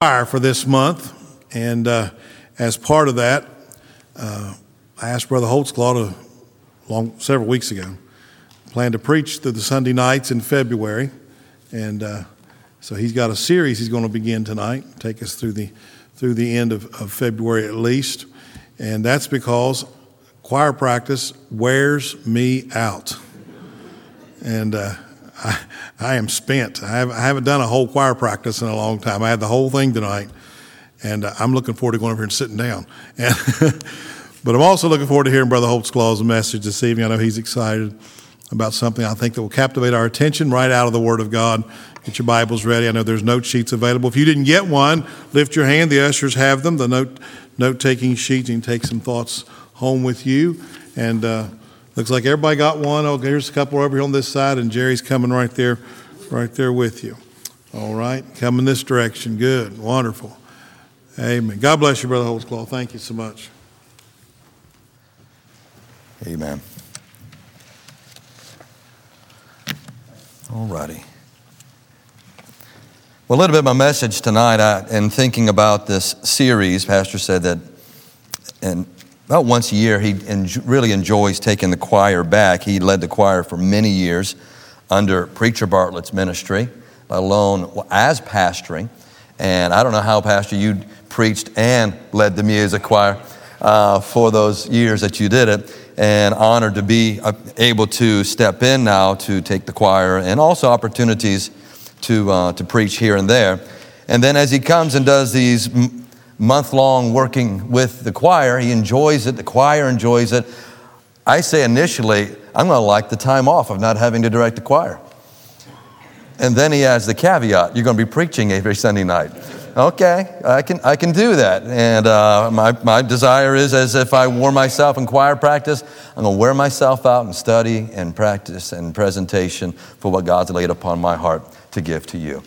choir for this month, and uh, as part of that, uh, I asked Brother Holtsclaw to, long, several weeks ago, plan to preach through the Sunday nights in February, and uh, so he's got a series he's going to begin tonight, take us through the through the end of, of February at least, and that's because choir practice wears me out, and. Uh, I, I am spent. I, have, haven't done a whole choir practice in a long time. I had the whole thing tonight, and uh, I'm looking forward to going over here and sitting down. And but I'm also looking forward to hearing Brother Holtsclaw's message this evening. I know he's excited about something I think that will captivate our attention right out of the Word of God. Get your Bibles ready. I know there's note sheets available. If you didn't get one, lift your hand. The ushers have them. The note note taking sheets. You can take some thoughts home with you. And uh, Looks like everybody got one. Oh, here's a couple over here on this side, and Jerry's coming right there, right there with you. All right, coming this direction. Good, wonderful. Amen. God bless you, Brother Holtsclaw. Thank you so much. Amen. All righty. Well, a little bit of my message tonight, I, in thinking about this series, Pastor said that, and about once a year, he en- really enjoys taking the choir back. He led the choir for many years under Preacher Bartlett's ministry, let alone as pastoring. And I don't know how, Pastor, you preached and led the music choir uh, for those years that you did it. And honored to be uh, able to step in now to take the choir and also opportunities to, uh, to preach here and there. And then as he comes and does these month long working with the choir. He enjoys it, the choir enjoys it. I say initially, I'm going to like the time off of not having to direct the choir. And then he adds the caveat you're going to be preaching every Sunday night. Okay, I can, I can do that. And uh, my, my desire is as if I wore myself in choir practice, I'm going to wear myself out and study and practice and presentation for what God's laid upon my heart to give to you.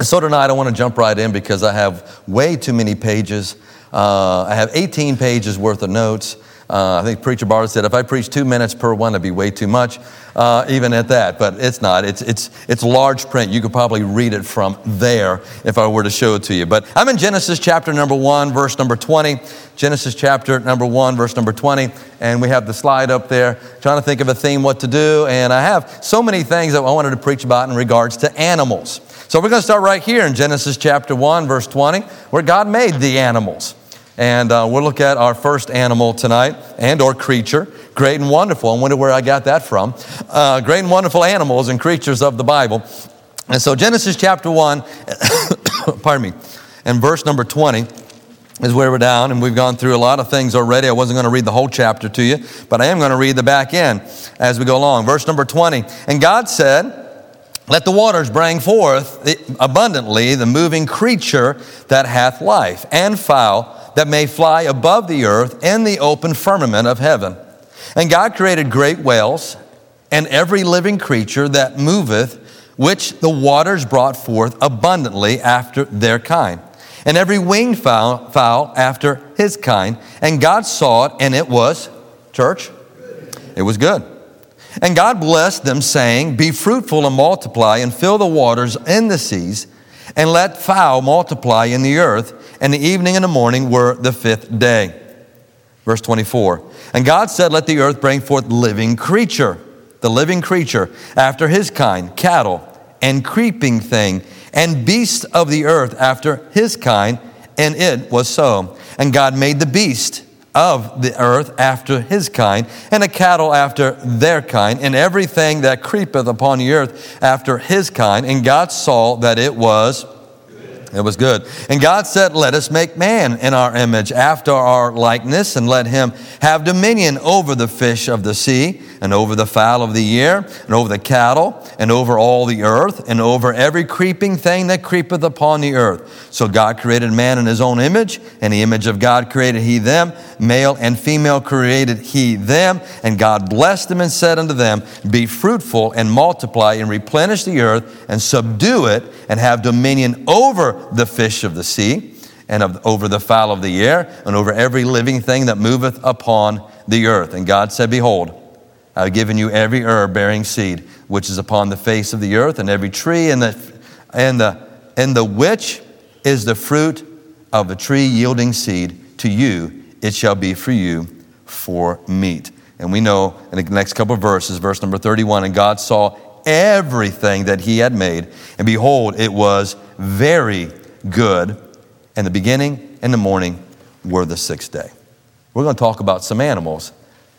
So tonight I want to jump right in because I have way too many pages. Uh, I have 18 pages worth of notes. Uh, I think Preacher Bartlett said if I preach two minutes per one, it'd be way too much, uh, even at that. But it's not. It's, it's, it's large print. You could probably read it from there if I were to show it to you. But I'm in Genesis chapter number one, verse number 20. Genesis chapter number one, verse number 20. And we have the slide up there, trying to think of a theme, what to do. And I have so many things that I wanted to preach about in regards to animals. So we're going to start right here in Genesis chapter 1, verse 20, where God made the animals. And uh, we'll look at our first animal tonight and or creature. Great and wonderful. I wonder where I got that from. Uh, great and wonderful animals and creatures of the Bible. And so Genesis chapter 1, pardon me, and verse number 20 is where we're down, and we've gone through a lot of things already. I wasn't going to read the whole chapter to you, but I am going to read the back end as we go along. Verse number 20. And God said, let the waters bring forth abundantly the moving creature that hath life, and fowl that may fly above the earth in the open firmament of heaven. And God created great whales and every living creature that moveth, which the waters brought forth abundantly after their kind, and every winged fowl, fowl after his kind. And God saw it, and it was, church, it was good. And God blessed them, saying, Be fruitful and multiply, and fill the waters in the seas, and let fowl multiply in the earth. And the evening and the morning were the fifth day. Verse 24. And God said, Let the earth bring forth living creature, the living creature, after his kind, cattle, and creeping thing, and beasts of the earth after his kind. And it was so. And God made the beast of the earth after his kind, and the cattle after their kind, and everything that creepeth upon the earth after his kind. And God saw that it was it was good. And God said, Let us make man in our image, after our likeness, and let him have dominion over the fish of the sea, and over the fowl of the air, and over the cattle, and over all the earth, and over every creeping thing that creepeth upon the earth. So God created man in his own image, and the image of God created he them, male and female created he them. And God blessed them and said unto them, Be fruitful and multiply, and replenish the earth, and subdue it, and have dominion over the fish of the sea, and of, over the fowl of the air, and over every living thing that moveth upon the earth. And God said, Behold, I have given you every herb bearing seed, which is upon the face of the earth, and every tree, and the, and the, and the which is the fruit of a tree yielding seed. To you it shall be for you for meat. And we know in the next couple of verses, verse number 31, and God saw everything that he had made, and behold, it was very good. And the beginning and the morning were the sixth day. We're going to talk about some animals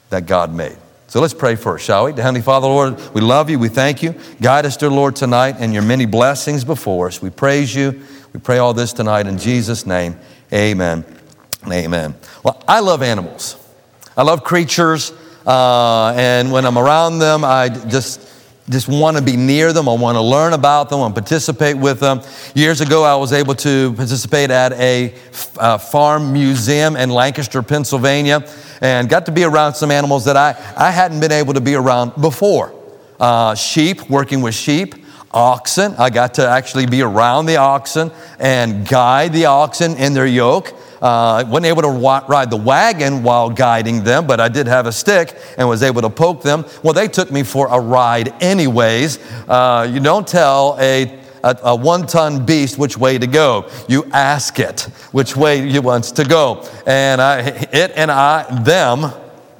that God made. So let's pray first, shall we? Heavenly Father, Lord, we love you. We thank you. Guide us, dear Lord, tonight and your many blessings before us. We praise you. We pray all this tonight in Jesus' name. Amen. Amen. Well, I love animals. I love creatures. Uh, and when I'm around them, I just just want to be near them. I want to learn about them and participate with them. Years ago, I was able to participate at a, a farm museum in Lancaster, Pennsylvania, and got to be around some animals that I, I hadn't been able to be around before. Uh, sheep, working with sheep, oxen. I got to actually be around the oxen and guide the oxen in their yoke. Uh, wasn't able to wa- ride the wagon while guiding them, but I did have a stick and was able to poke them. Well, they took me for a ride, anyways. Uh, you don't tell a a, a one ton beast which way to go. You ask it which way it wants to go. And I, it and I, them,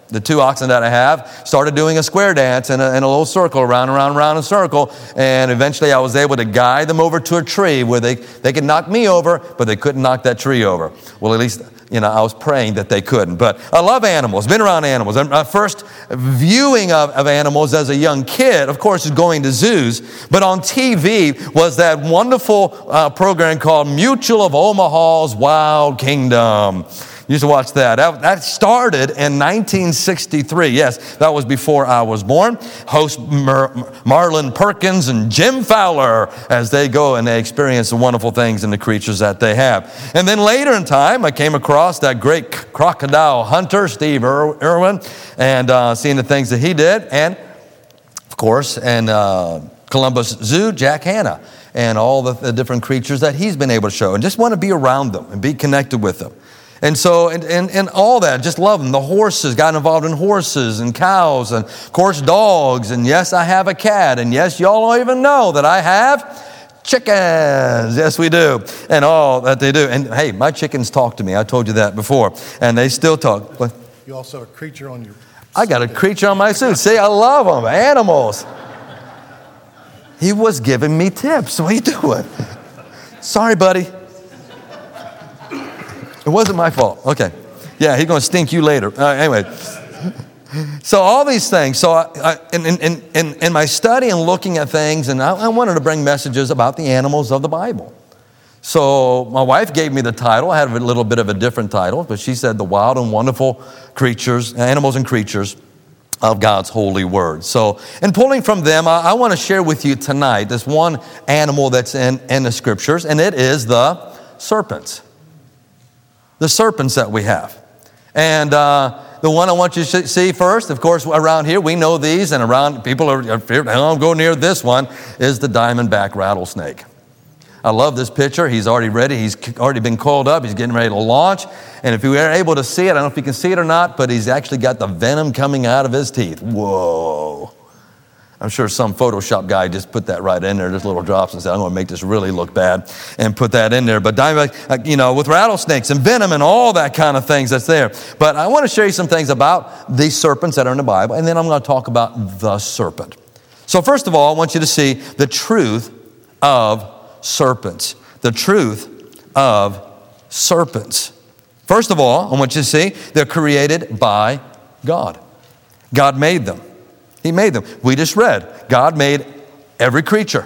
the two oxen that I have started doing a square dance in a, a little circle, around, around, around a circle. And eventually I was able to guide them over to a tree where they, they could knock me over, but they couldn't knock that tree over. Well, at least, you know, I was praying that they couldn't. But I love animals, been around animals. And my first viewing of, of animals as a young kid, of course, is going to zoos. But on TV was that wonderful uh, program called Mutual of Omaha's Wild Kingdom used to watch that. That started in 1963. Yes, that was before I was born. Host Mar- Marlin Perkins and Jim Fowler as they go and they experience the wonderful things and the creatures that they have. And then later in time, I came across that great crocodile hunter, Steve Ir- Irwin, and uh, seeing the things that he did. And of course, and uh, Columbus Zoo, Jack Hanna and all the, the, different creatures that he's been able to show, and just want to be around them and be connected with them. And so, and, and, and all that, just love them. The horses, got involved in horses and cows and, of course, dogs. And yes, I have a cat. And yes, y'all don't even know that I have chickens. Yes, we do. And all that they do. And hey, my chickens talk to me. I told you that before. And they still talk. But you also have a creature on your. I got a creature on my suit. See, I love them. Animals. He was giving me tips. What are you doing? Sorry, buddy. It wasn't my fault. Okay. Yeah, he's going to stink you later. Uh, anyway. So, all these things. So, I, I, in, in, in, in, my study and looking at things, and I, I wanted to bring messages about the animals of the Bible. So, my wife gave me the title. I had a little bit of a different title, but she said, The Wild and Wonderful Creatures, Animals and Creatures of God's holy word. So, in pulling from them, I, I want to share with you tonight this one animal that's in, in the scriptures, and it is the serpent the serpents that we have. And uh, the one I want you to see first, of course, around here, we know these, and around people are, don't go near this one, is the diamondback rattlesnake. I love this picture. He's already ready. He's already been coiled up. He's getting ready to launch. And if you were able to see it, I don't know if you can see it or not, but he's actually got the venom coming out of his teeth. Whoa. I'm sure some Photoshop guy just put that right in there, just little drops, and said, I'm going to make this really look bad, and put that in there. But uh, you know, with rattlesnakes and venom and all that kind of things that's there. But I want to show you some things about these serpents that are in the Bible, and then I'm going to talk about the serpent. So, first of all, I want you to see the truth of serpents. The truth of serpents. First of all, I want you to see they're created by God. God made them. He made them. We just read God made every creature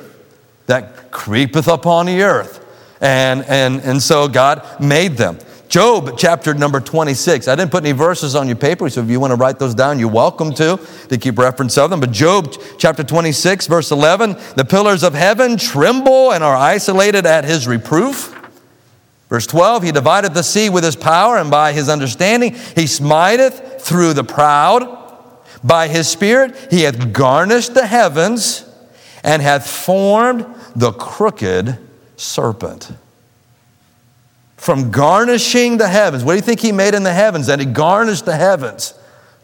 that creepeth upon the earth. And, and, and so God made them. Job chapter number 26. I didn't put any verses on your paper, so if you want to write those down, you're welcome to, to keep reference of them. But Job chapter 26, verse 11 the pillars of heaven tremble and are isolated at his reproof. Verse 12, he divided the sea with his power, and by his understanding he smiteth through the proud. By his Spirit, he hath garnished the heavens and hath formed the crooked serpent. From garnishing the heavens, what do you think he made in the heavens? That he garnished the heavens,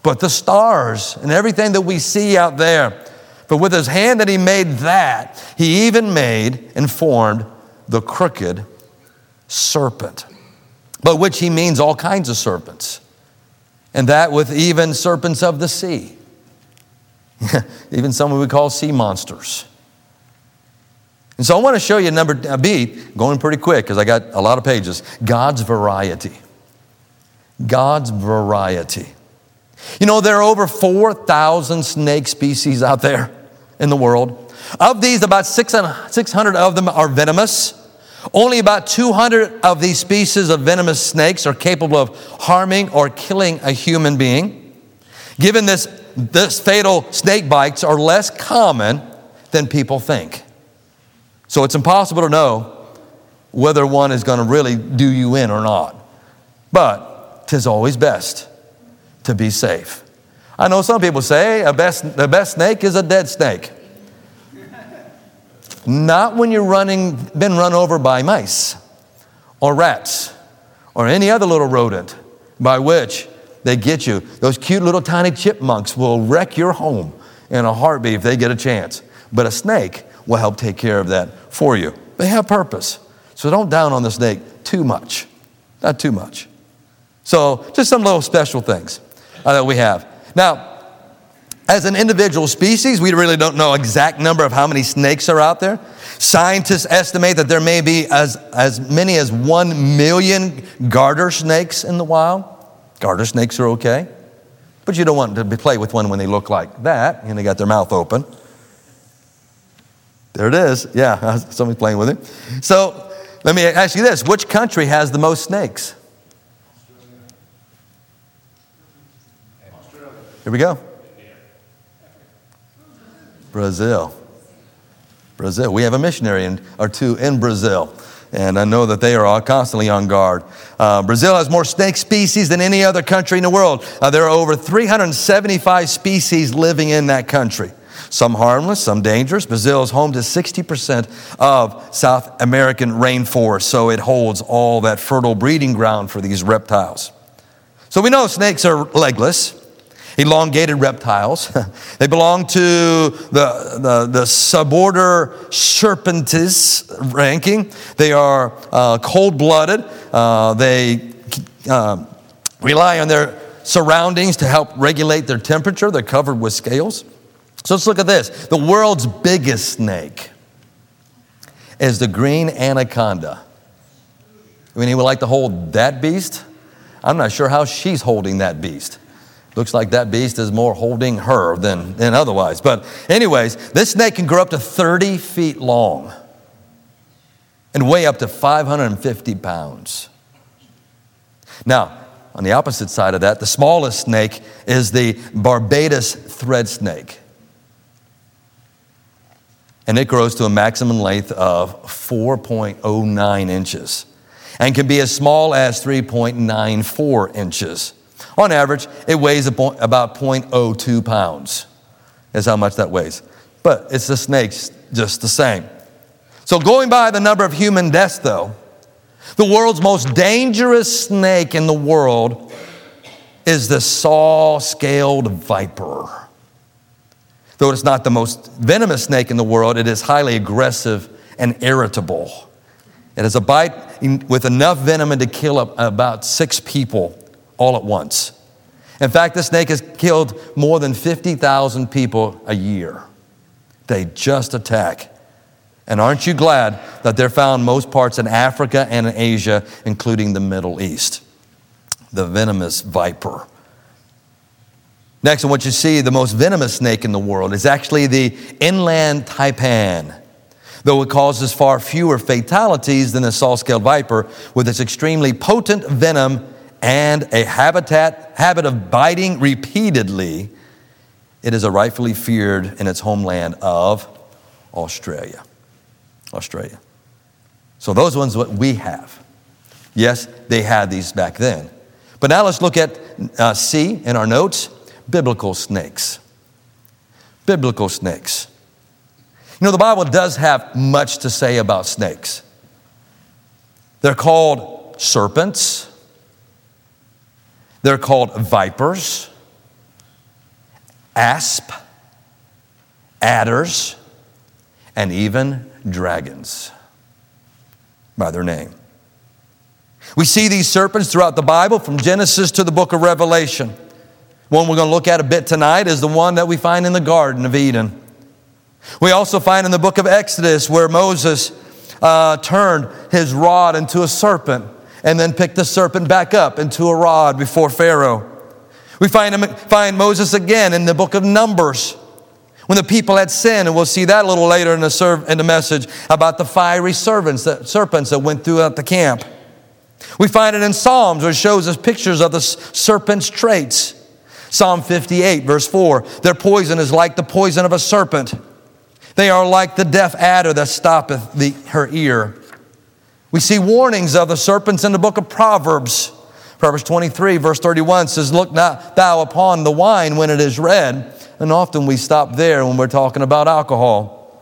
but the stars and everything that we see out there. But with his hand that he made that, he even made and formed the crooked serpent, but which he means all kinds of serpents, and that with even serpents of the sea, even some we call sea monsters. And so I want to show you number uh, B, going pretty quick because I got a lot of pages God's variety. God's variety. You know, there are over 4,000 snake species out there in the world. Of these, about 600 of them are venomous. Only about 200 of these species of venomous snakes are capable of harming or killing a human being. Given this, this fatal snake bites are less common than people think. So it's impossible to know whether one is going to really do you in or not. But tis always best to be safe. I know some people say a best, the best snake is a dead snake. Not when you're running, been run over by mice or rats or any other little rodent by which they get you. Those cute little tiny chipmunks will wreck your home in a heartbeat if they get a chance. But a snake will help take care of that for you. They have purpose. So don't down on the snake too much. Not too much. So just some little special things uh, that we have. Now, as an individual species, we really don't know exact number of how many snakes are out there. Scientists estimate that there may be as, as many as 1 million garter snakes in the wild. Garter snakes are okay, but you don't want to play with one when they look like that and they got their mouth open. There it is. Yeah, somebody's playing with it. So let me ask you this which country has the most snakes? Here we go. Brazil. Brazil. We have a missionary in, or two in Brazil, and I know that they are all constantly on guard. Uh, Brazil has more snake species than any other country in the world. Uh, there are over 375 species living in that country. Some harmless, some dangerous. Brazil is home to 60% of South American rainforest, so it holds all that fertile breeding ground for these reptiles. So we know snakes are legless elongated reptiles. they belong to the, the, the suborder Serpentes ranking. They are uh, cold blooded. Uh, they uh, rely on their surroundings to help regulate their temperature. They're covered with scales. So let's look at this. The world's biggest snake is the green anaconda. I mean, he would like to hold that beast. I'm not sure how she's holding that beast. Looks like that beast is more holding her than, than otherwise. But, anyways, this snake can grow up to 30 feet long and weigh up to 550 pounds. Now, on the opposite side of that, the smallest snake is the Barbados thread snake. And it grows to a maximum length of 4.09 inches and can be as small as 3.94 inches. On average, it weighs about 0.02 pounds, is how much that weighs. But it's the snakes just the same. So, going by the number of human deaths, though, the world's most dangerous snake in the world is the saw scaled viper. Though it's not the most venomous snake in the world, it is highly aggressive and irritable. It has a bite with enough venom to kill about six people all at once. In fact, this snake has killed more than 50,000 people a year. They just attack. And aren't you glad that they're found most parts in Africa and in Asia, including the Middle East? The venomous viper. Next, want you see the most venomous snake in the world is actually the inland taipan. Though it causes far fewer fatalities than the saw scaled viper, with its extremely potent venom and a habitat, habit of biting repeatedly, it is a rightfully feared in its homeland of Australia. Australia. So those ones what we have. Yes, they had these back then. But now let's look at uh, C in our notes biblical snakes. Biblical snakes. You know, the Bible does have much to say about snakes. They're called serpents, they're called vipers, asp, adders, and even dragons by their name. We see these serpents throughout the Bible from Genesis to the book of Revelation. One we're going to look at a bit tonight is the one that we find in the Garden of Eden. We also find in the book of Exodus where Moses uh, turned his rod into a serpent and then picked the serpent back up into a rod before Pharaoh. We find, him, find Moses again in the book of Numbers when the people had sinned, and we'll see that a little later in the, in the message about the fiery serpents that, serpents that went throughout the camp. We find it in Psalms where it shows us pictures of the serpent's traits. Psalm 58, verse 4 Their poison is like the poison of a serpent. They are like the deaf adder that stoppeth the, her ear. We see warnings of the serpents in the book of Proverbs. Proverbs 23, verse 31 says, Look not thou upon the wine when it is red. And often we stop there when we're talking about alcohol.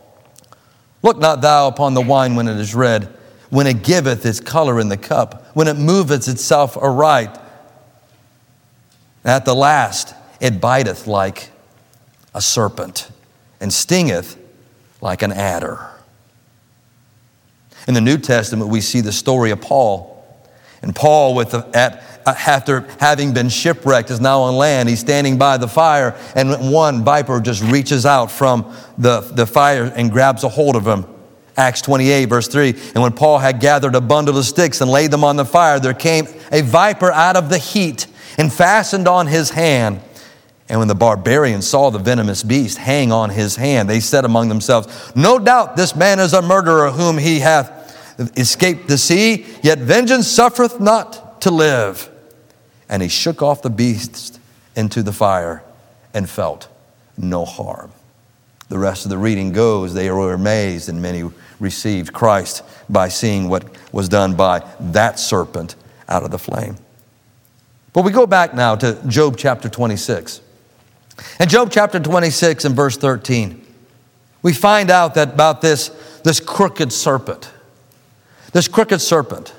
Look not thou upon the wine when it is red, when it giveth its color in the cup, when it moveth itself aright. At the last, it biteth like a serpent and stingeth like an adder. In the New Testament, we see the story of Paul. And Paul, with the, at, after having been shipwrecked, is now on land. He's standing by the fire, and one viper just reaches out from the, the fire and grabs a hold of him. Acts 28, verse 3. And when Paul had gathered a bundle of sticks and laid them on the fire, there came a viper out of the heat and fastened on his hand. And when the barbarians saw the venomous beast hang on his hand, they said among themselves, No doubt this man is a murderer whom he hath escaped the sea, yet vengeance suffereth not to live. And he shook off the beast into the fire and felt no harm. The rest of the reading goes, they were amazed, and many received Christ by seeing what was done by that serpent out of the flame. But we go back now to Job chapter 26. In Job chapter 26 and verse 13, we find out that about this, this crooked serpent. This crooked serpent.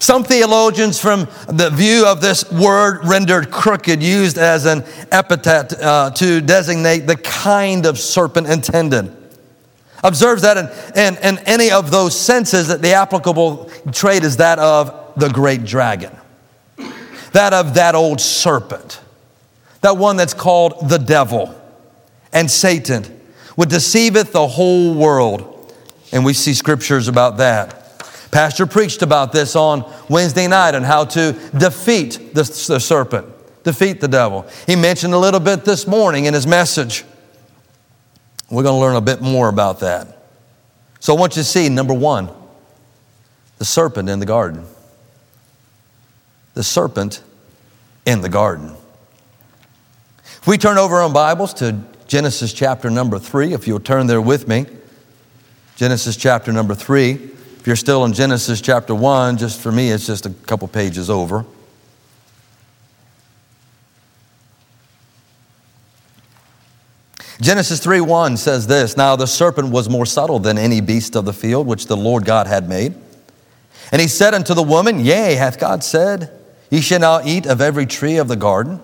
Some theologians, from the view of this word rendered crooked, used as an epithet uh, to designate the kind of serpent intended. Observes that in, in, in any of those senses, that the applicable trait is that of the great dragon, that of that old serpent that one that's called the devil and Satan, would deceiveth the whole world. And we see scriptures about that. Pastor preached about this on Wednesday night on how to defeat the, the serpent, defeat the devil. He mentioned a little bit this morning in his message. We're going to learn a bit more about that. So I want you to see number one, the serpent in the garden. The serpent in the garden. If we turn over our Bibles to Genesis chapter number three, if you'll turn there with me, Genesis chapter number three. If you're still in Genesis chapter one, just for me, it's just a couple pages over. Genesis 3 1 says this Now the serpent was more subtle than any beast of the field which the Lord God had made. And he said unto the woman, Yea, hath God said, Ye shall not eat of every tree of the garden?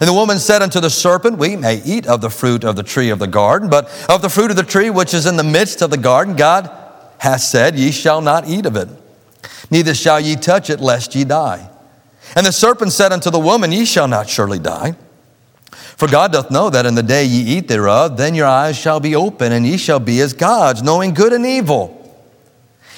And the woman said unto the serpent, We may eat of the fruit of the tree of the garden, but of the fruit of the tree which is in the midst of the garden, God hath said, Ye shall not eat of it, neither shall ye touch it, lest ye die. And the serpent said unto the woman, Ye shall not surely die. For God doth know that in the day ye eat thereof, then your eyes shall be open, and ye shall be as gods, knowing good and evil.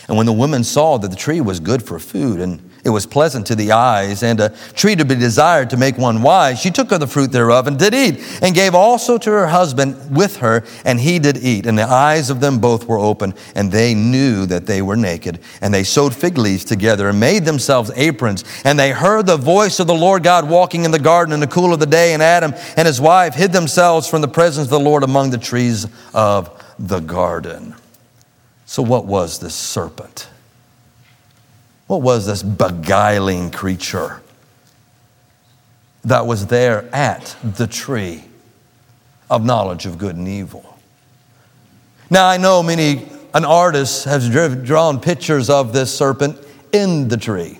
And when the woman saw that the tree was good for food, and it was pleasant to the eyes, and a tree to be desired to make one wise. She took of the fruit thereof and did eat, and gave also to her husband with her, and he did eat. And the eyes of them both were open, and they knew that they were naked. And they sewed fig leaves together and made themselves aprons. And they heard the voice of the Lord God walking in the garden in the cool of the day, and Adam and his wife hid themselves from the presence of the Lord among the trees of the garden. So, what was this serpent? What was this beguiling creature that was there at the tree of knowledge of good and evil? Now, I know many, an artist has drawn pictures of this serpent in the tree,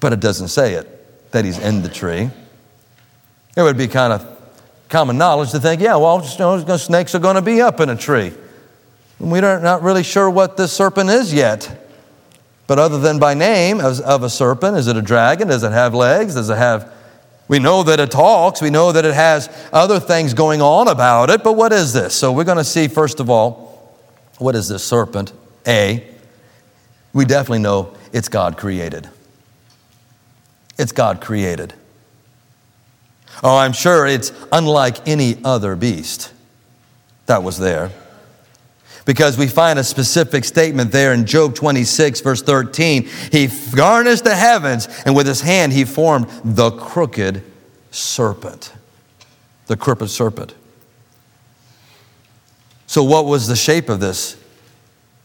but it doesn't say it, that he's in the tree. It would be kind of common knowledge to think, yeah, well, you know, snakes are going to be up in a tree. And we're not really sure what this serpent is yet. But other than by name of a serpent, is it a dragon? Does it have legs? Does it have. We know that it talks. We know that it has other things going on about it. But what is this? So we're going to see, first of all, what is this serpent? A. We definitely know it's God created. It's God created. Oh, I'm sure it's unlike any other beast that was there because we find a specific statement there in Job 26, verse 13. He garnished the heavens, and with his hand he formed the crooked serpent. The crooked serpent. So, what was the shape of this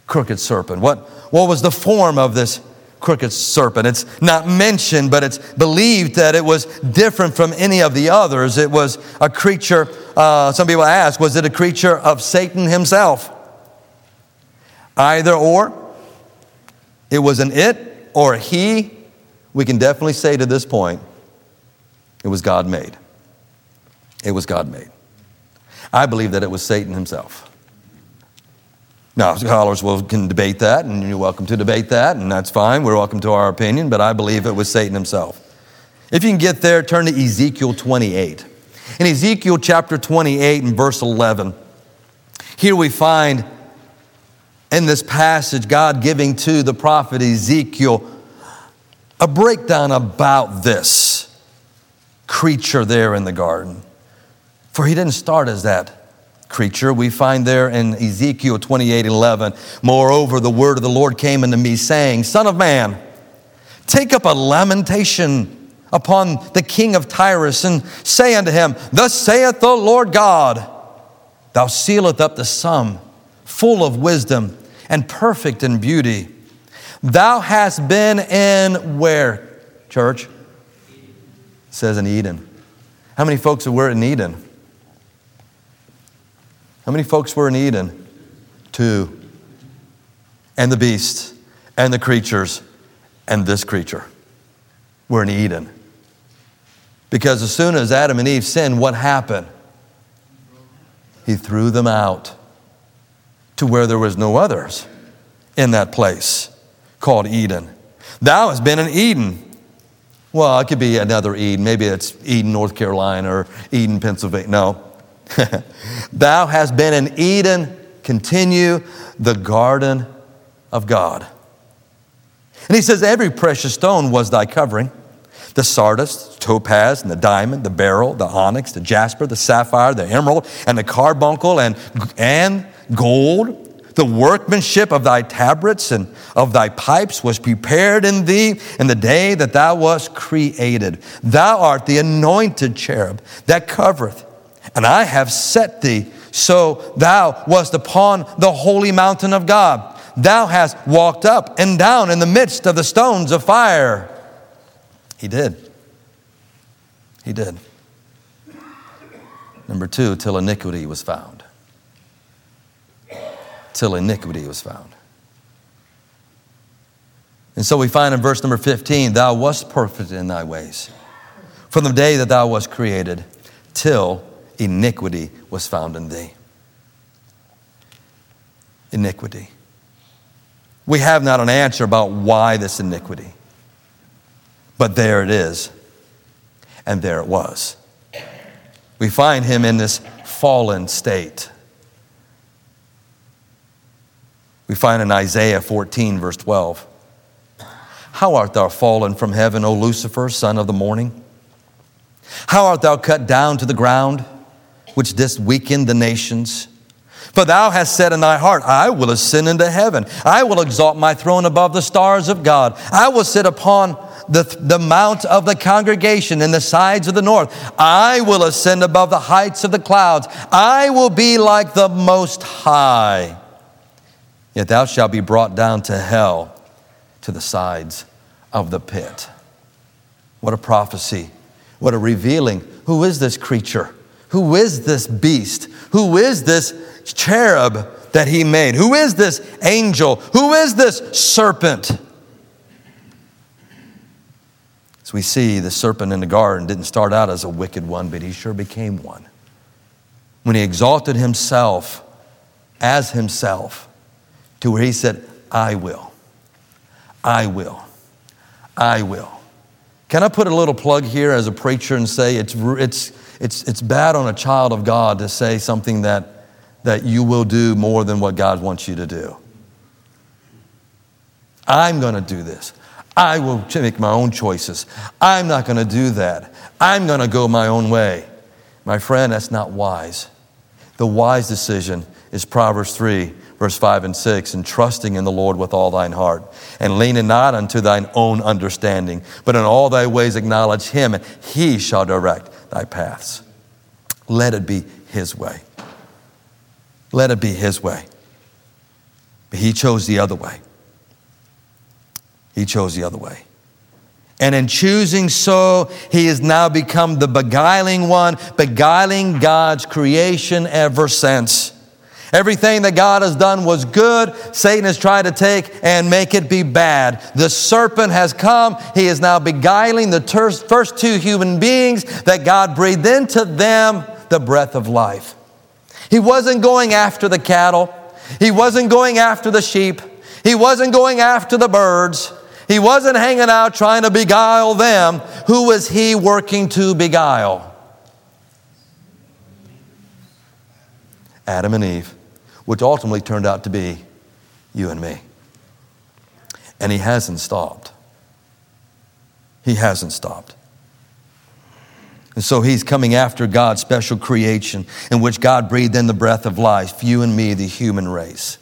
crooked serpent? What, what was the form of this crooked serpent? It's not mentioned, but it's believed that it was different from any of the others. It was a creature, uh, some people ask, was it a creature of Satan himself? Either or. It was an it or a he. We can definitely say to this point, it was God made. It was God made. I believe that it was Satan himself. Now, scholars will, can debate that, and you're welcome to debate that, and that's fine. We're welcome to our opinion, but I believe it was Satan himself. If you can get there, turn to Ezekiel 28. In Ezekiel chapter 28 and verse 11, here we find in this passage, God giving to the prophet Ezekiel a breakdown about this creature there in the garden. For he didn't start as that creature. We find there in Ezekiel 28 11, moreover, the word of the Lord came unto me, saying, Son of man, take up a lamentation upon the king of Tyrus, and say unto him, Thus saith the Lord God, Thou sealest up the sum full of wisdom and perfect in beauty. Thou hast been in where, church? It says in Eden. How many folks were in Eden? How many folks were in Eden? Two. And the beast, and the creatures, and this creature were in Eden. Because as soon as Adam and Eve sinned, what happened? He threw them out to where there was no others in that place called Eden. Thou hast been in Eden. Well, it could be another Eden. Maybe it's Eden, North Carolina, or Eden, Pennsylvania. No. Thou hast been in Eden. Continue the garden of God. And he says, Every precious stone was thy covering the sardius, topaz, and the diamond, the beryl, the onyx, the jasper, the sapphire, the emerald, and the carbuncle, and, and gold. The workmanship of thy tabrets and of thy pipes was prepared in thee in the day that thou wast created. Thou art the anointed cherub that covereth, and I have set thee so thou wast upon the holy mountain of God. Thou hast walked up and down in the midst of the stones of fire. He did. He did. Number two, till iniquity was found. Till iniquity was found. And so we find in verse number 15, Thou wast perfect in thy ways from the day that thou wast created till iniquity was found in thee. Iniquity. We have not an answer about why this iniquity. But there it is. And there it was. We find him in this fallen state. We find in Isaiah 14, verse 12 How art thou fallen from heaven, O Lucifer, son of the morning? How art thou cut down to the ground, which didst weaken the nations? For thou hast said in thy heart, I will ascend into heaven. I will exalt my throne above the stars of God. I will sit upon the, the mount of the congregation in the sides of the north. I will ascend above the heights of the clouds. I will be like the Most High. Yet thou shalt be brought down to hell, to the sides of the pit. What a prophecy. What a revealing. Who is this creature? Who is this beast? Who is this cherub that he made? Who is this angel? Who is this serpent? As we see, the serpent in the garden didn't start out as a wicked one, but he sure became one. When he exalted himself as himself to where he said, I will. I will. I will. Can I put a little plug here as a preacher and say it's, it's, it's, it's bad on a child of God to say something that, that you will do more than what God wants you to do? I'm going to do this. I will make my own choices. I'm not going to do that. I'm going to go my own way. My friend, that's not wise. The wise decision is Proverbs 3, verse 5 and 6, and trusting in the Lord with all thine heart, and leaning not unto thine own understanding, but in all thy ways acknowledge him, and he shall direct thy paths. Let it be his way. Let it be his way. But he chose the other way. He chose the other way. And in choosing so, he has now become the beguiling one, beguiling God's creation ever since. Everything that God has done was good. Satan has tried to take and make it be bad. The serpent has come. He is now beguiling the ter- first two human beings that God breathed into them the breath of life. He wasn't going after the cattle. He wasn't going after the sheep. He wasn't going after the birds. He wasn't hanging out trying to beguile them. Who was he working to beguile? Adam and Eve, which ultimately turned out to be you and me. And he hasn't stopped. He hasn't stopped. And so he's coming after God's special creation in which God breathed in the breath of life, you and me, the human race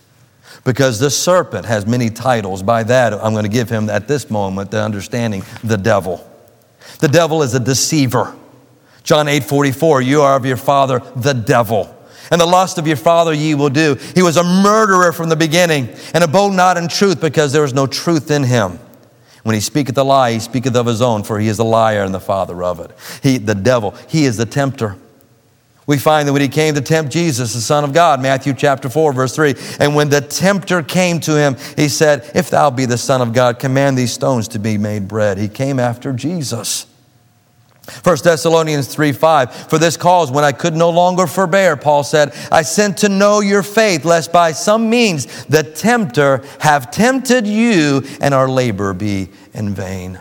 because the serpent has many titles. By that, I'm going to give him at this moment the understanding the devil. The devil is a deceiver. John 8 44, you are of your father, the devil. And the lust of your father ye will do. He was a murderer from the beginning, and abode not in truth, because there is no truth in him. When he speaketh a lie, he speaketh of his own, for he is a liar and the father of it. He, the devil, he is the tempter. We find that when he came to tempt Jesus, the Son of God, Matthew chapter 4, verse 3, and when the tempter came to him, he said, If thou be the Son of God, command these stones to be made bread. He came after Jesus. 1 Thessalonians 3 5, for this cause, when I could no longer forbear, Paul said, I sent to know your faith, lest by some means the tempter have tempted you and our labor be in vain.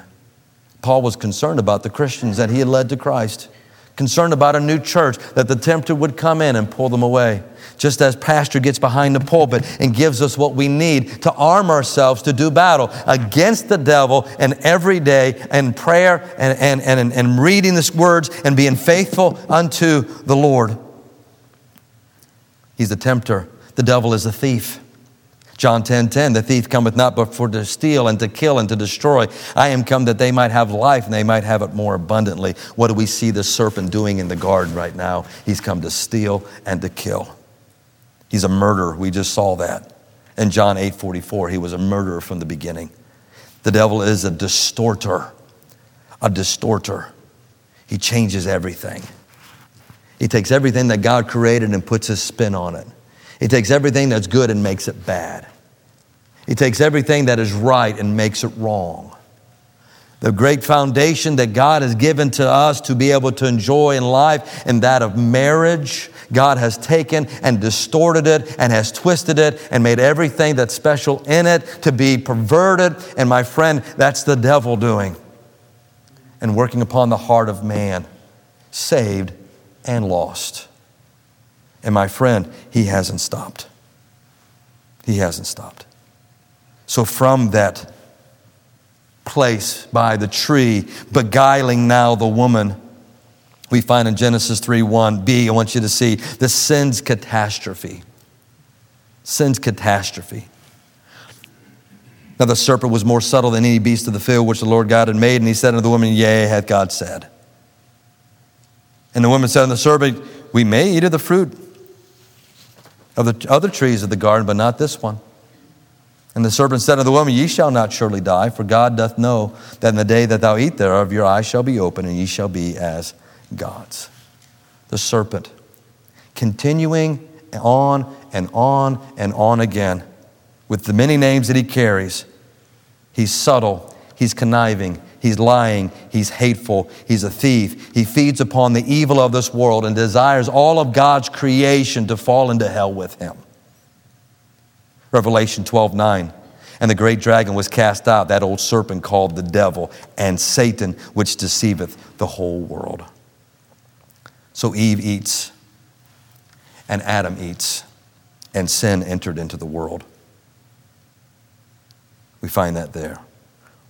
Paul was concerned about the Christians that he had led to Christ concerned about a new church, that the tempter would come in and pull them away. Just as pastor gets behind the pulpit and gives us what we need to arm ourselves to do battle against the devil and every day and prayer and, and, and, and reading this words and being faithful unto the Lord. He's the tempter. The devil is a thief. John 10 10, the thief cometh not but for to steal and to kill and to destroy. I am come that they might have life and they might have it more abundantly. What do we see the serpent doing in the garden right now? He's come to steal and to kill. He's a murderer. We just saw that. In John 8 44, he was a murderer from the beginning. The devil is a distorter, a distorter. He changes everything. He takes everything that God created and puts his spin on it. He takes everything that's good and makes it bad. He takes everything that is right and makes it wrong. The great foundation that God has given to us to be able to enjoy in life, and that of marriage, God has taken and distorted it and has twisted it and made everything that's special in it to be perverted. And my friend, that's the devil doing and working upon the heart of man, saved and lost. And my friend, he hasn't stopped. He hasn't stopped. So, from that place by the tree, beguiling now the woman, we find in Genesis 3 1 B, I want you to see the sin's catastrophe. Sin's catastrophe. Now the serpent was more subtle than any beast of the field which the Lord God had made, and he said unto the woman, Yea, hath God said. And the woman said unto the serpent, We may eat of the fruit of the other trees of the garden, but not this one. And the serpent said unto the woman, Ye shall not surely die, for God doth know that in the day that thou eat thereof, your eyes shall be open, and ye shall be as gods. The serpent, continuing on and on and on again with the many names that he carries. He's subtle, he's conniving, He's lying. He's hateful. He's a thief. He feeds upon the evil of this world and desires all of God's creation to fall into hell with him. Revelation 12 9. And the great dragon was cast out, that old serpent called the devil and Satan, which deceiveth the whole world. So Eve eats, and Adam eats, and sin entered into the world. We find that there.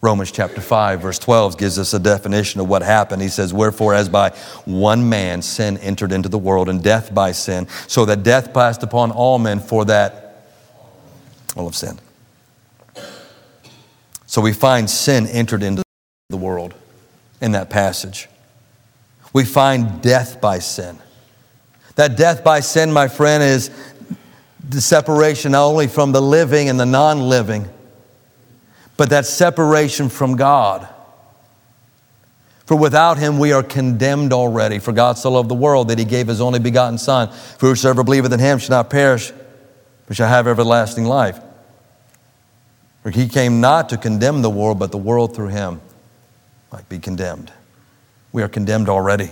Romans chapter 5, verse 12 gives us a definition of what happened. He says, Wherefore, as by one man sin entered into the world, and death by sin, so that death passed upon all men, for that all have sinned. So we find sin entered into the world in that passage. We find death by sin. That death by sin, my friend, is the separation not only from the living and the non living, but that separation from God. For without him we are condemned already. For God so loved the world that he gave his only begotten Son. For whosoever believeth in him shall not perish, but shall have everlasting life. For he came not to condemn the world, but the world through him might be condemned. We are condemned already,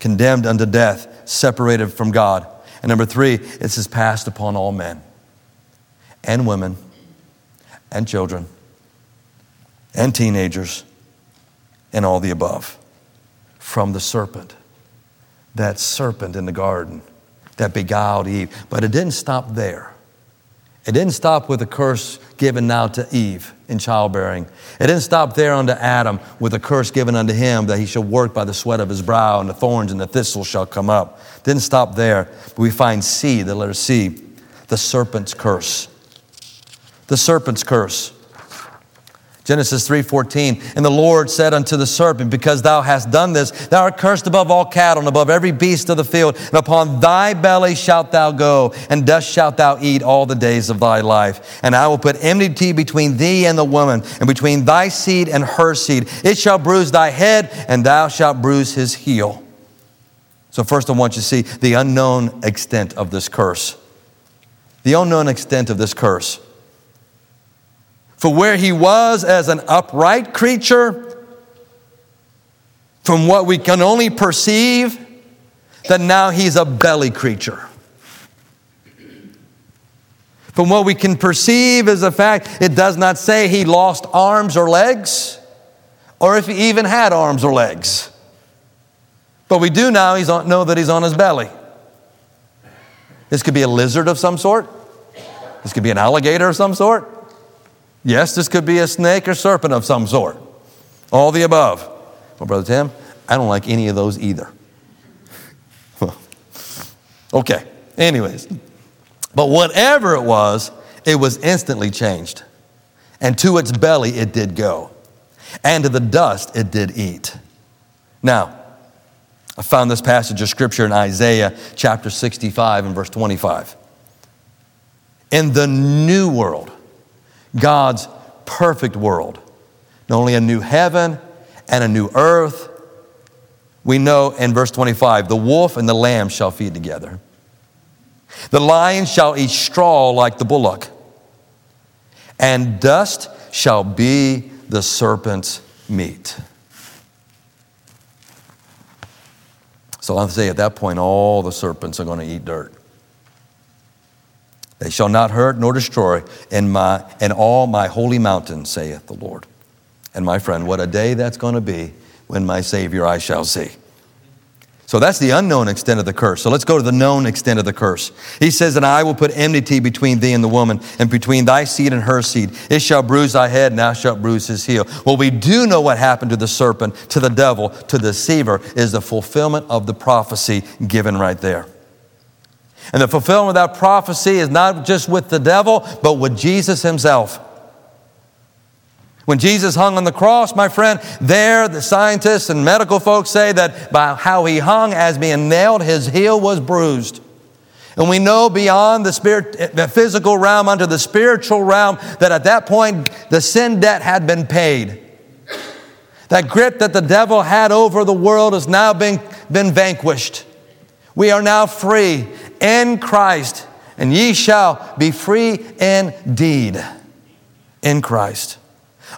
condemned unto death, separated from God. And number three, it says passed upon all men and women and children and teenagers and all the above from the serpent. That serpent in the garden that beguiled Eve. But it didn't stop there. It didn't stop with the curse given now to Eve in childbearing. It didn't stop there unto Adam with a curse given unto him that he shall work by the sweat of his brow, and the thorns and the thistles shall come up. It didn't stop there. But we find C, the letter C, the serpent's curse. The serpent's curse. Genesis 3:14 And the Lord said unto the serpent because thou hast done this thou art cursed above all cattle and above every beast of the field and upon thy belly shalt thou go and dust shalt thou eat all the days of thy life. And I will put enmity between thee and the woman and between thy seed and her seed. It shall bruise thy head and thou shalt bruise his heel. So first I want you to see the unknown extent of this curse. The unknown extent of this curse for where he was as an upright creature, from what we can only perceive, that now he's a belly creature. From what we can perceive is the fact it does not say he lost arms or legs, or if he even had arms or legs. But we do now he's on, know that he's on his belly. This could be a lizard of some sort. This could be an alligator of some sort. Yes, this could be a snake or serpent of some sort. All the above. Well, Brother Tim, I don't like any of those either. okay, anyways. But whatever it was, it was instantly changed. And to its belly it did go, and to the dust it did eat. Now, I found this passage of scripture in Isaiah chapter 65 and verse 25. In the new world, God's perfect world. Not only a new heaven and a new earth. We know in verse 25 the wolf and the lamb shall feed together. The lion shall eat straw like the bullock, and dust shall be the serpent's meat. So I'll say at that point, all the serpents are going to eat dirt. They shall not hurt nor destroy in, my, in all my holy mountain, saith the Lord. And my friend, what a day that's going to be when my Savior I shall see. So that's the unknown extent of the curse. So let's go to the known extent of the curse. He says, And I will put enmity between thee and the woman, and between thy seed and her seed. It shall bruise thy head, and thou shalt bruise his heel. Well, we do know what happened to the serpent, to the devil, to the deceiver, is the fulfillment of the prophecy given right there. And the fulfillment of that prophecy is not just with the devil, but with Jesus himself. When Jesus hung on the cross, my friend, there the scientists and medical folks say that by how he hung as being nailed, his heel was bruised. And we know beyond the spirit, the physical realm unto the spiritual realm that at that point the sin debt had been paid. That grip that the devil had over the world has now been, been vanquished. We are now free in Christ, and ye shall be free indeed in Christ.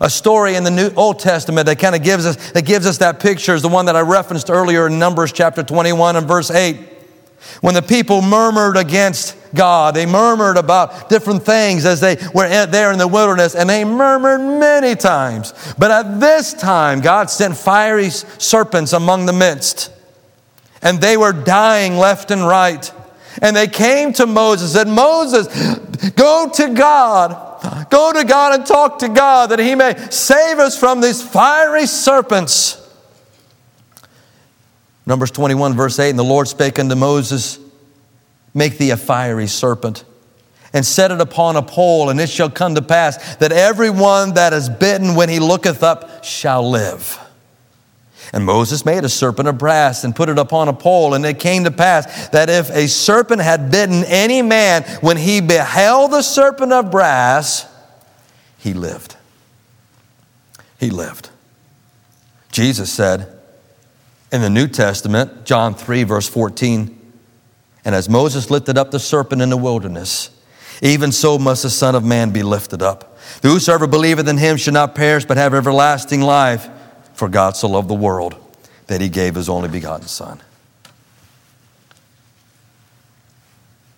A story in the New Old Testament that kind of gives us that gives us that picture is the one that I referenced earlier in Numbers chapter 21 and verse 8. When the people murmured against God. They murmured about different things as they were there in the wilderness, and they murmured many times. But at this time, God sent fiery serpents among the midst, and they were dying left and right. And they came to Moses and said, Moses, go to God. Go to God and talk to God that He may save us from these fiery serpents. Numbers 21, verse 8 And the Lord spake unto Moses, Make thee a fiery serpent, and set it upon a pole, and it shall come to pass that every one that is bitten when he looketh up shall live. And Moses made a serpent of brass and put it upon a pole. And it came to pass that if a serpent had bitten any man, when he beheld the serpent of brass, he lived. He lived. Jesus said in the New Testament, John 3, verse 14, and as Moses lifted up the serpent in the wilderness, even so must the Son of Man be lifted up. Whosoever believeth in him shall not perish, but have everlasting life. For God so loved the world that he gave his only begotten Son.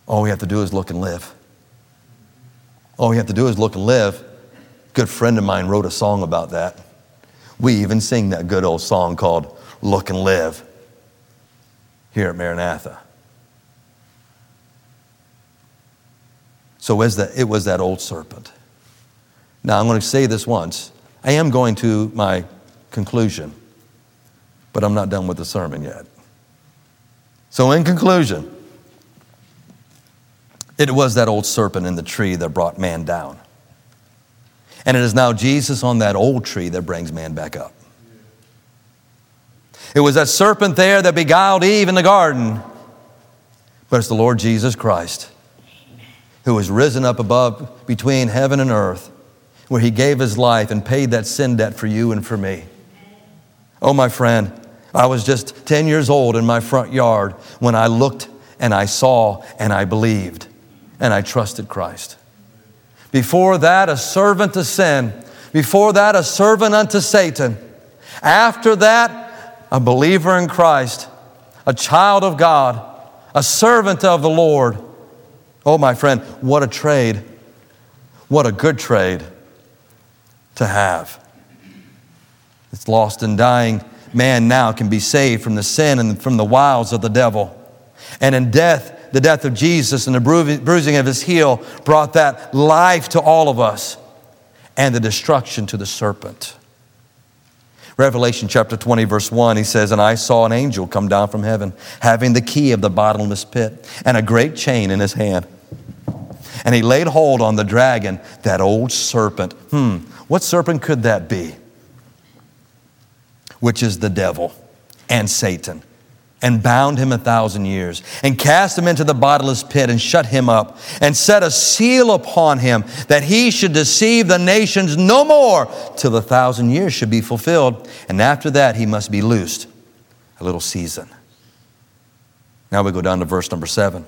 All we have to do is look and live. All we have to do is look and live. A good friend of mine wrote a song about that. We even sing that good old song called Look and Live here at Maranatha. So it was that old serpent. Now, I'm going to say this once. I am going to my conclusion. But I'm not done with the sermon yet. So, in conclusion, it was that old serpent in the tree that brought man down. And it is now Jesus on that old tree that brings man back up. It was that serpent there that beguiled Eve in the garden. But it's the Lord Jesus Christ who has risen up above between heaven and earth, where he gave his life and paid that sin debt for you and for me. Oh, my friend, I was just 10 years old in my front yard when I looked and I saw and I believed and I trusted Christ. Before that, a servant to sin. Before that, a servant unto Satan. After that, a believer in Christ, a child of God, a servant of the Lord. Oh, my friend, what a trade. What a good trade to have. It's lost and dying man now can be saved from the sin and from the wiles of the devil. And in death, the death of Jesus and the bruising of his heel brought that life to all of us and the destruction to the serpent. Revelation chapter 20, verse 1, he says, And I saw an angel come down from heaven, having the key of the bottomless pit and a great chain in his hand. And he laid hold on the dragon, that old serpent. Hmm, what serpent could that be? Which is the devil and Satan, and bound him a thousand years, and cast him into the bottomless pit, and shut him up, and set a seal upon him that he should deceive the nations no more till the thousand years should be fulfilled. And after that, he must be loosed a little season. Now we go down to verse number seven.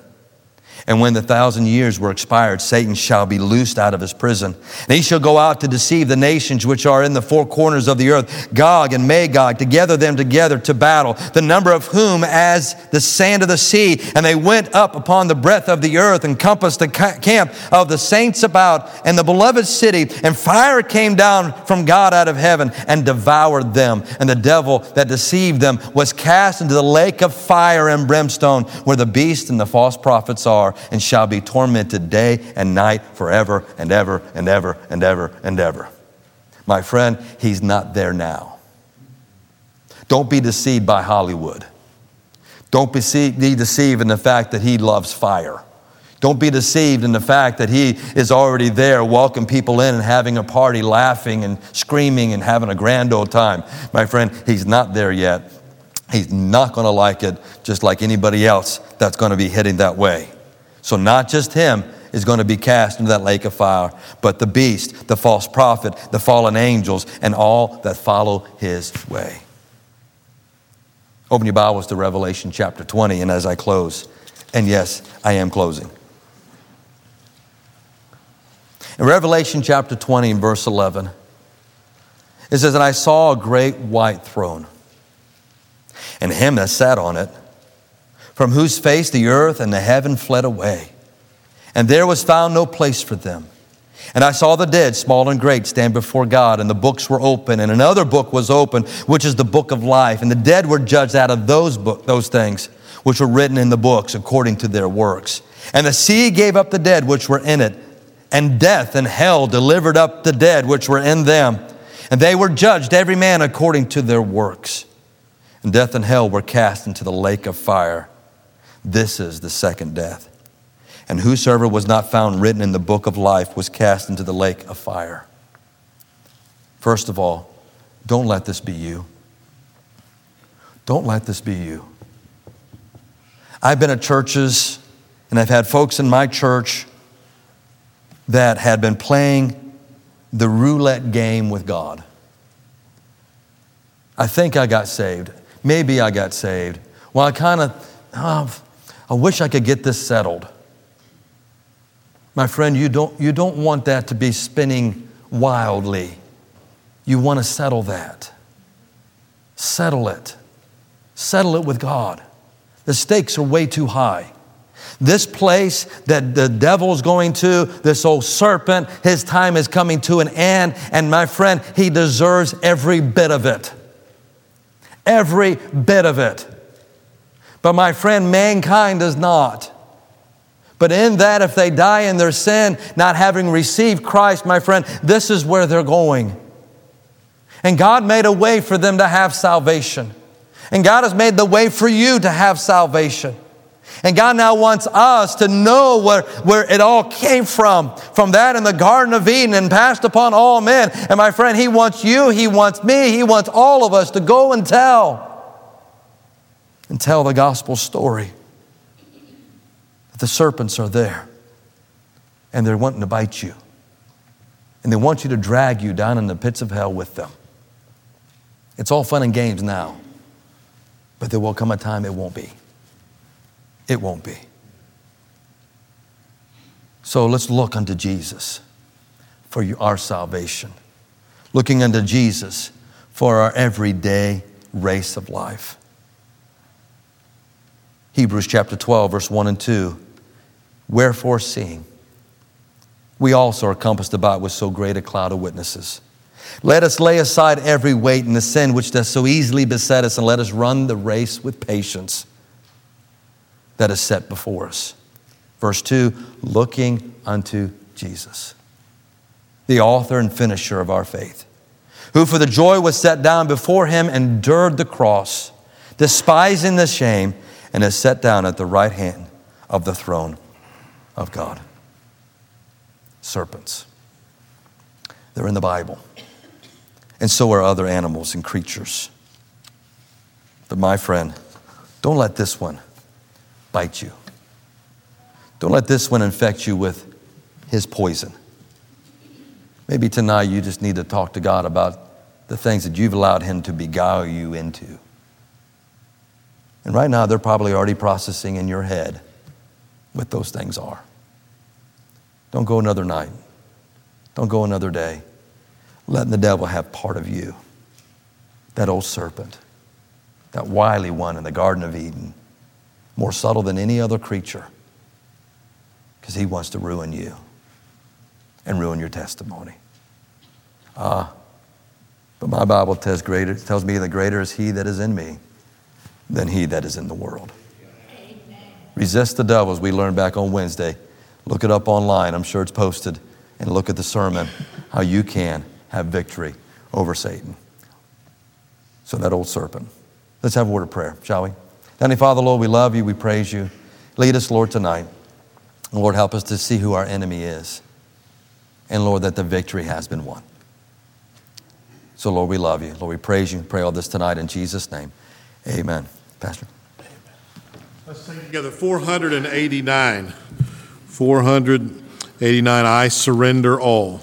And when the thousand years were expired, Satan shall be loosed out of his prison. And he shall go out to deceive the nations which are in the four corners of the earth, Gog and Magog, to gather them together to battle, the number of whom as the sand of the sea. And they went up upon the breadth of the earth and compassed the camp of the saints about and the beloved city. And fire came down from God out of heaven and devoured them. And the devil that deceived them was cast into the lake of fire and brimstone, where the beast and the false prophets are and shall be tormented day and night forever and ever and ever and ever and ever. My friend, he's not there now. Don't be deceived by Hollywood. Don't be deceived in the fact that he loves fire. Don't be deceived in the fact that he is already there, welcoming people in and having a party, laughing and screaming and having a grand old time. My friend, he's not there yet. He's not going to like it just like anybody else that's going to be heading that way. So, not just him is going to be cast into that lake of fire, but the beast, the false prophet, the fallen angels, and all that follow his way. Open your Bibles to Revelation chapter 20, and as I close, and yes, I am closing. In Revelation chapter 20, and verse 11, it says, And I saw a great white throne, and him that sat on it from whose face the earth and the heaven fled away, and there was found no place for them. And I saw the dead, small and great, stand before God, and the books were open, and another book was open, which is the book of life. And the dead were judged out of those book, those things which were written in the books according to their works. And the sea gave up the dead which were in it, and death and hell delivered up the dead which were in them. And they were judged, every man according to their works. And death and hell were cast into the lake of fire. This is the second death. And whosoever was not found written in the book of life was cast into the lake of fire. First of all, don't let this be you. Don't let this be you. I've been at churches and I've had folks in my church that had been playing the roulette game with God. I think I got saved. Maybe I got saved. Well, I kind of, oh, I wish I could get this settled. My friend, you don't, you don't want that to be spinning wildly. You want to settle that. Settle it. Settle it with God. The stakes are way too high. This place that the devil's going to, this old serpent, his time is coming to an end. And my friend, he deserves every bit of it. Every bit of it. But my friend, mankind does not. But in that, if they die in their sin, not having received Christ, my friend, this is where they're going. And God made a way for them to have salvation. And God has made the way for you to have salvation. And God now wants us to know where, where it all came from, from that in the Garden of Eden and passed upon all men. And my friend, He wants you, He wants me, He wants all of us to go and tell and tell the gospel story that the serpents are there and they're wanting to bite you. And they want you to drag you down in the pits of hell with them. It's all fun and games now. But there will come a time it won't be. It won't be. So let's look unto Jesus for our salvation. Looking unto Jesus for our everyday race of life. Hebrews chapter 12, verse 1 and 2. Wherefore, seeing we also are compassed about with so great a cloud of witnesses. Let us lay aside every weight and the sin which does so easily beset us, and let us run the race with patience that is set before us. Verse 2 looking unto Jesus, the author and finisher of our faith, who for the joy was set down before him endured the cross, despising the shame, and is set down at the right hand of the throne of God. Serpents. They're in the Bible and so are other animals and creatures. But my friend, don't let this one bite you. Don't let this one infect you with his poison. Maybe tonight you just need to talk to God about the things that you've allowed him to beguile you into. And right now, they're probably already processing in your head what those things are. Don't go another night. Don't go another day letting the devil have part of you. That old serpent, that wily one in the Garden of Eden, more subtle than any other creature, because he wants to ruin you and ruin your testimony. Ah, uh, but my Bible tells, greater, tells me that greater is he that is in me than he that is in the world. Amen. Resist the devil, as we learned back on Wednesday. Look it up online. I'm sure it's posted. And look at the sermon, how you can have victory over Satan. So, that old serpent. Let's have a word of prayer, shall we? Heavenly Father, Lord, we love you. We praise you. Lead us, Lord, tonight. Lord, help us to see who our enemy is. And Lord, that the victory has been won. So, Lord, we love you. Lord, we praise you. Pray all this tonight in Jesus' name. Amen. Pastor. Let's sing together 489. 489. I surrender all.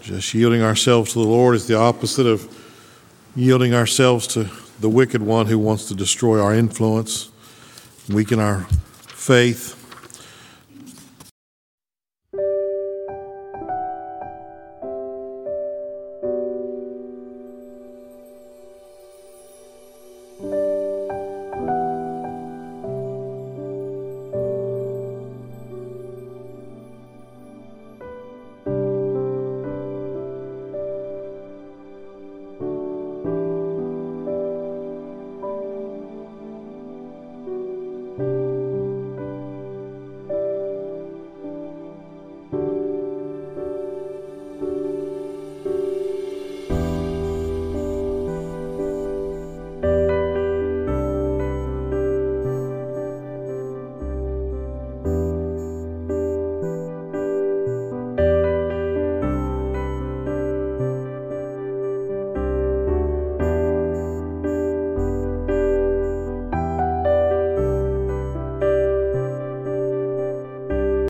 Just yielding ourselves to the Lord is the opposite of yielding ourselves to the wicked one who wants to destroy our influence, weaken our faith.